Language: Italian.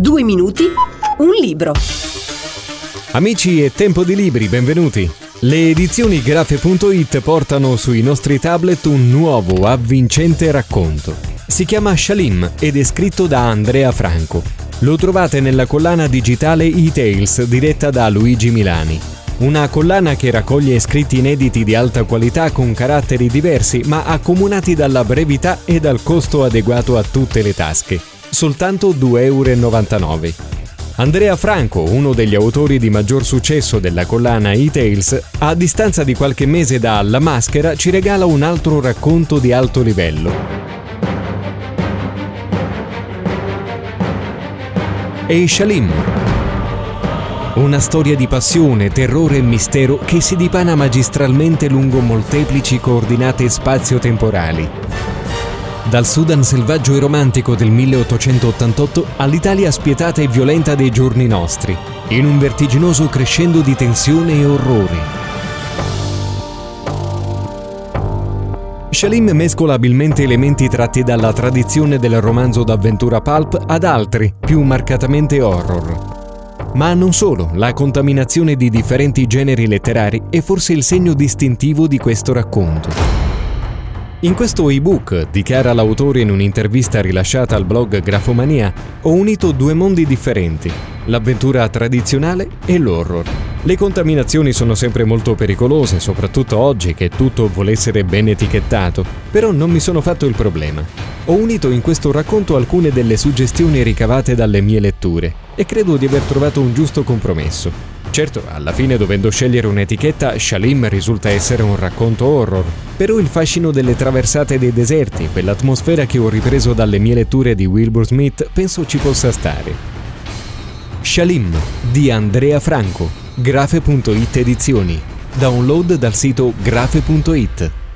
Due minuti, un libro. Amici e tempo di libri, benvenuti. Le edizioni grafe.it portano sui nostri tablet un nuovo, avvincente racconto. Si chiama Shalim ed è scritto da Andrea Franco. Lo trovate nella collana digitale e-Tales diretta da Luigi Milani. Una collana che raccoglie scritti inediti di alta qualità con caratteri diversi ma accomunati dalla brevità e dal costo adeguato a tutte le tasche. Soltanto 2,99 euro. Andrea Franco, uno degli autori di maggior successo della collana E-Tales, a distanza di qualche mese da La Maschera ci regala un altro racconto di alto livello. E Shalim, una storia di passione, terrore e mistero che si dipana magistralmente lungo molteplici coordinate spazio-temporali. Dal Sudan selvaggio e romantico del 1888 all'Italia spietata e violenta dei giorni nostri, in un vertiginoso crescendo di tensione e orrore. Shalim mescola abilmente elementi tratti dalla tradizione del romanzo d'avventura pulp ad altri, più marcatamente horror. Ma non solo, la contaminazione di differenti generi letterari è forse il segno distintivo di questo racconto. In questo ebook, dichiara l'autore in un'intervista rilasciata al blog Grafomania, ho unito due mondi differenti, l'avventura tradizionale e l'horror. Le contaminazioni sono sempre molto pericolose, soprattutto oggi che tutto vuole essere ben etichettato, però non mi sono fatto il problema. Ho unito in questo racconto alcune delle suggestioni ricavate dalle mie letture e credo di aver trovato un giusto compromesso. Certo, alla fine dovendo scegliere un'etichetta, Shalim risulta essere un racconto horror, però il fascino delle traversate dei deserti, quell'atmosfera che ho ripreso dalle mie letture di Wilbur Smith, penso ci possa stare. Shalim di Andrea Franco, grafe.it edizioni. Download dal sito grafe.it.